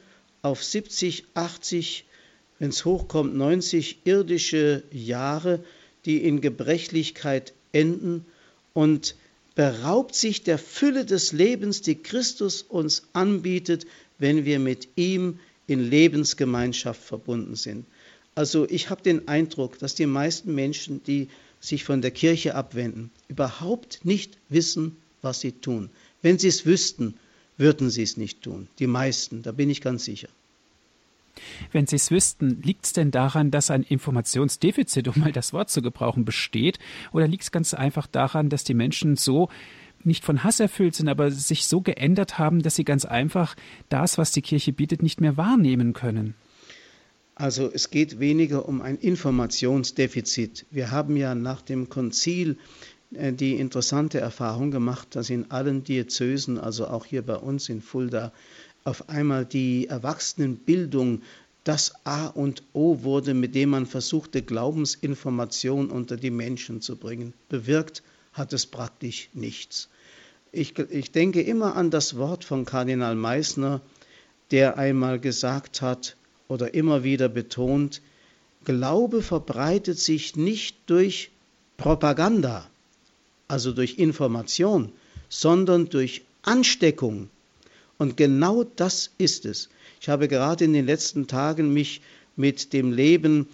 auf 70, 80, wenn es hochkommt, 90 irdische Jahre, die in Gebrechlichkeit enden und beraubt sich der Fülle des Lebens, die Christus uns anbietet, wenn wir mit ihm in Lebensgemeinschaft verbunden sind. Also ich habe den Eindruck, dass die meisten Menschen, die sich von der Kirche abwenden, überhaupt nicht wissen, was sie tun. Wenn sie es wüssten, würden sie es nicht tun. Die meisten, da bin ich ganz sicher. Wenn Sie es wüssten, liegt es denn daran, dass ein Informationsdefizit, um mal das Wort zu gebrauchen, besteht? Oder liegt es ganz einfach daran, dass die Menschen so nicht von Hass erfüllt sind, aber sich so geändert haben, dass sie ganz einfach das, was die Kirche bietet, nicht mehr wahrnehmen können. Also es geht weniger um ein Informationsdefizit. Wir haben ja nach dem Konzil äh, die interessante Erfahrung gemacht, dass in allen Diözesen, also auch hier bei uns in Fulda, auf einmal die Erwachsenenbildung das A und O wurde, mit dem man versuchte, Glaubensinformation unter die Menschen zu bringen. Bewirkt hat es praktisch nichts. Ich, ich denke immer an das Wort von Kardinal Meissner, der einmal gesagt hat oder immer wieder betont, Glaube verbreitet sich nicht durch Propaganda, also durch Information, sondern durch Ansteckung. Und genau das ist es. Ich habe gerade in den letzten Tagen mich mit dem Leben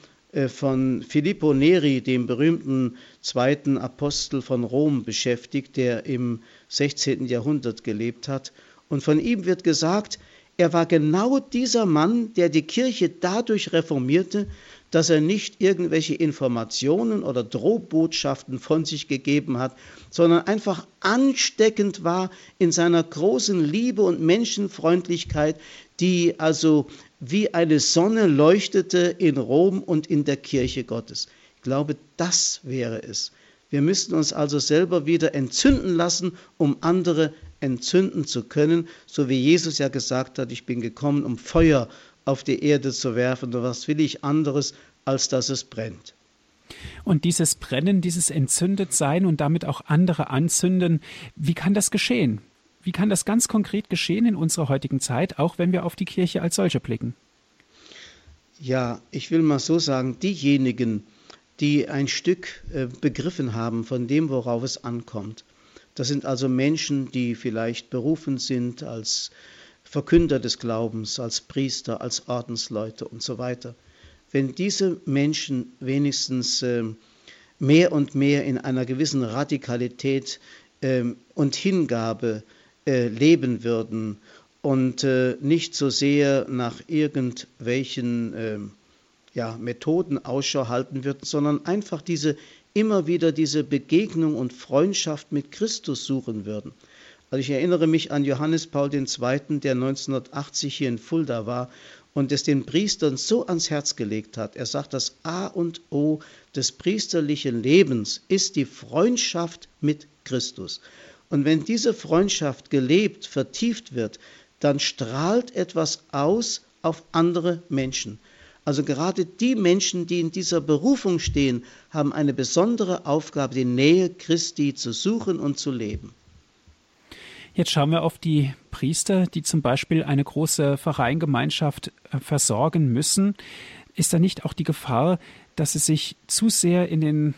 von Filippo Neri, dem berühmten zweiten Apostel von Rom, beschäftigt, der im 16. Jahrhundert gelebt hat. Und von ihm wird gesagt, er war genau dieser Mann, der die Kirche dadurch reformierte, dass er nicht irgendwelche Informationen oder Drohbotschaften von sich gegeben hat, sondern einfach ansteckend war in seiner großen Liebe und Menschenfreundlichkeit, die also wie eine Sonne leuchtete in Rom und in der Kirche Gottes. Ich glaube, das wäre es. Wir müssten uns also selber wieder entzünden lassen, um andere entzünden zu können, so wie Jesus ja gesagt hat, ich bin gekommen, um Feuer auf die Erde zu werfen. Und was will ich anderes, als dass es brennt? Und dieses Brennen, dieses Entzündetsein und damit auch andere anzünden, wie kann das geschehen? Wie kann das ganz konkret geschehen in unserer heutigen Zeit, auch wenn wir auf die Kirche als solche blicken? Ja, ich will mal so sagen, diejenigen, die ein Stück äh, begriffen haben von dem, worauf es ankommt, das sind also Menschen, die vielleicht berufen sind als Verkünder des Glaubens, als Priester, als Ordensleute und so weiter. Wenn diese Menschen wenigstens äh, mehr und mehr in einer gewissen Radikalität ähm, und Hingabe äh, leben würden und äh, nicht so sehr nach irgendwelchen ähm, ja, Methoden Ausschau halten würden, sondern einfach diese immer wieder diese Begegnung und Freundschaft mit Christus suchen würden. Also ich erinnere mich an Johannes Paul II., der 1980 hier in Fulda war und es den Priestern so ans Herz gelegt hat. Er sagt, das A und O des priesterlichen Lebens ist die Freundschaft mit Christus. Und wenn diese Freundschaft gelebt, vertieft wird, dann strahlt etwas aus auf andere Menschen. Also gerade die Menschen, die in dieser Berufung stehen, haben eine besondere Aufgabe, die Nähe Christi zu suchen und zu leben. Jetzt schauen wir auf die Priester, die zum Beispiel eine große Vereingemeinschaft äh, versorgen müssen. Ist da nicht auch die Gefahr, dass sie sich zu sehr in den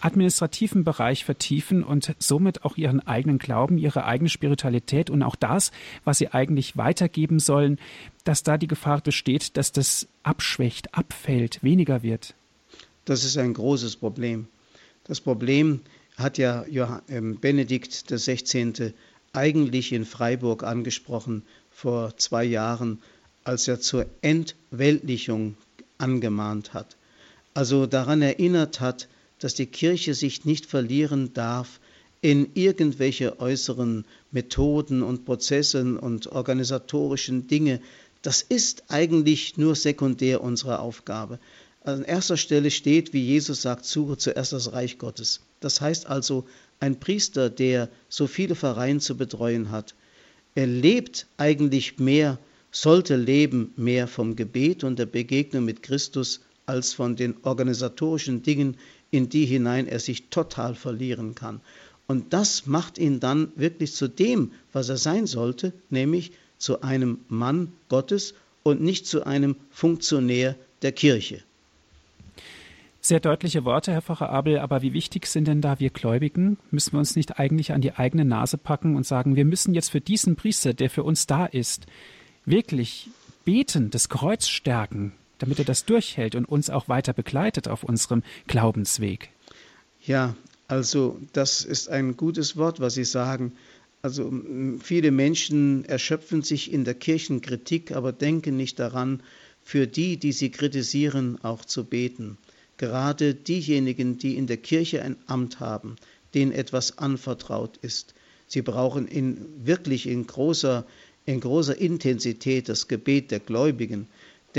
administrativen Bereich vertiefen und somit auch ihren eigenen Glauben, ihre eigene Spiritualität und auch das, was sie eigentlich weitergeben sollen, dass da die Gefahr besteht, dass das abschwächt, abfällt, weniger wird? Das ist ein großes Problem. Das Problem hat ja ähm, Benedikt XVI eigentlich in Freiburg angesprochen vor zwei Jahren, als er zur Entweltlichung angemahnt hat. Also daran erinnert hat, dass die Kirche sich nicht verlieren darf in irgendwelche äußeren Methoden und Prozessen und organisatorischen Dinge. Das ist eigentlich nur sekundär unsere Aufgabe. An erster Stelle steht, wie Jesus sagt, suche zuerst das Reich Gottes. Das heißt also, ein Priester, der so viele Vereine zu betreuen hat, er lebt eigentlich mehr, sollte leben mehr vom Gebet und der Begegnung mit Christus als von den organisatorischen Dingen, in die hinein er sich total verlieren kann. Und das macht ihn dann wirklich zu dem, was er sein sollte, nämlich zu einem Mann Gottes und nicht zu einem Funktionär der Kirche. Sehr deutliche Worte, Herr Pfarrer Abel, aber wie wichtig sind denn da wir Gläubigen? Müssen wir uns nicht eigentlich an die eigene Nase packen und sagen, wir müssen jetzt für diesen Priester, der für uns da ist, wirklich beten, das Kreuz stärken, damit er das durchhält und uns auch weiter begleitet auf unserem Glaubensweg? Ja, also das ist ein gutes Wort, was Sie sagen. Also viele Menschen erschöpfen sich in der Kirchenkritik, aber denken nicht daran, für die, die sie kritisieren, auch zu beten gerade diejenigen, die in der Kirche ein Amt haben, denen etwas anvertraut ist. Sie brauchen in, wirklich in großer, in großer Intensität das Gebet der Gläubigen,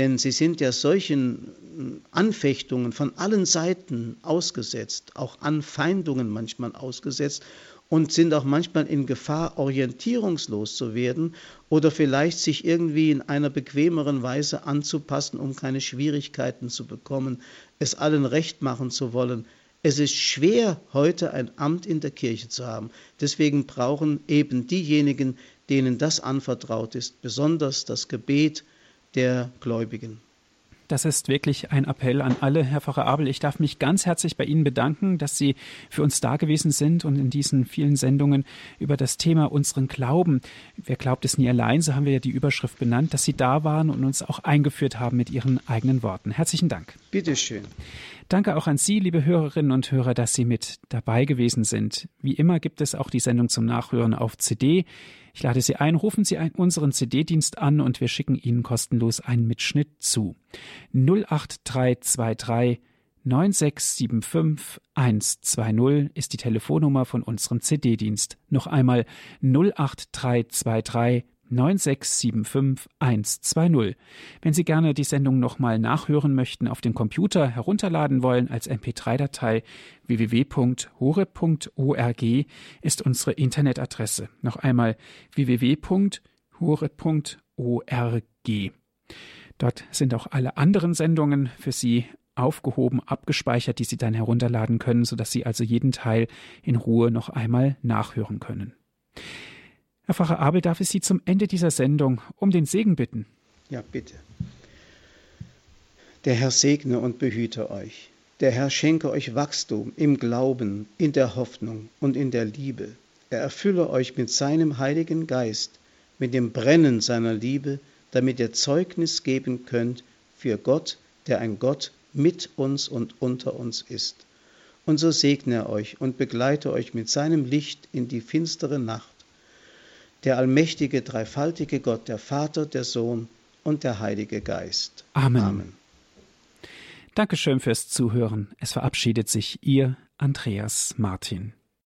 denn sie sind ja solchen Anfechtungen von allen Seiten ausgesetzt, auch Anfeindungen manchmal ausgesetzt und sind auch manchmal in Gefahr, orientierungslos zu werden oder vielleicht sich irgendwie in einer bequemeren Weise anzupassen, um keine Schwierigkeiten zu bekommen, es allen recht machen zu wollen. Es ist schwer, heute ein Amt in der Kirche zu haben. Deswegen brauchen eben diejenigen, denen das anvertraut ist, besonders das Gebet der Gläubigen. Das ist wirklich ein Appell an alle, Herr Pfarrer Abel. Ich darf mich ganz herzlich bei Ihnen bedanken, dass Sie für uns da gewesen sind und in diesen vielen Sendungen über das Thema unseren Glauben. Wer glaubt es nie allein, so haben wir ja die Überschrift benannt, dass Sie da waren und uns auch eingeführt haben mit Ihren eigenen Worten. Herzlichen Dank. Bitteschön. Danke auch an Sie, liebe Hörerinnen und Hörer, dass Sie mit dabei gewesen sind. Wie immer gibt es auch die Sendung zum Nachhören auf CD. Ich lade Sie ein, rufen Sie unseren CD-Dienst an und wir schicken Ihnen kostenlos einen Mitschnitt zu. 08323 9675 120 ist die Telefonnummer von unserem CD-Dienst. Noch einmal 08323 9675120. Wenn Sie gerne die Sendung nochmal nachhören möchten, auf dem Computer herunterladen wollen als MP3-Datei, www.hore.org ist unsere Internetadresse. Noch einmal www.hore.org. Dort sind auch alle anderen Sendungen für Sie aufgehoben, abgespeichert, die Sie dann herunterladen können, sodass Sie also jeden Teil in Ruhe noch einmal nachhören können. Herr Pfarrer Abel, darf ich Sie zum Ende dieser Sendung um den Segen bitten? Ja, bitte. Der Herr segne und behüte euch. Der Herr schenke euch Wachstum im Glauben, in der Hoffnung und in der Liebe. Er erfülle euch mit seinem Heiligen Geist, mit dem Brennen seiner Liebe, damit ihr Zeugnis geben könnt für Gott, der ein Gott mit uns und unter uns ist. Und so segne er euch und begleite euch mit seinem Licht in die finstere Nacht der allmächtige, dreifaltige Gott, der Vater, der Sohn und der Heilige Geist. Amen. Amen. Dankeschön fürs Zuhören. Es verabschiedet sich Ihr Andreas Martin.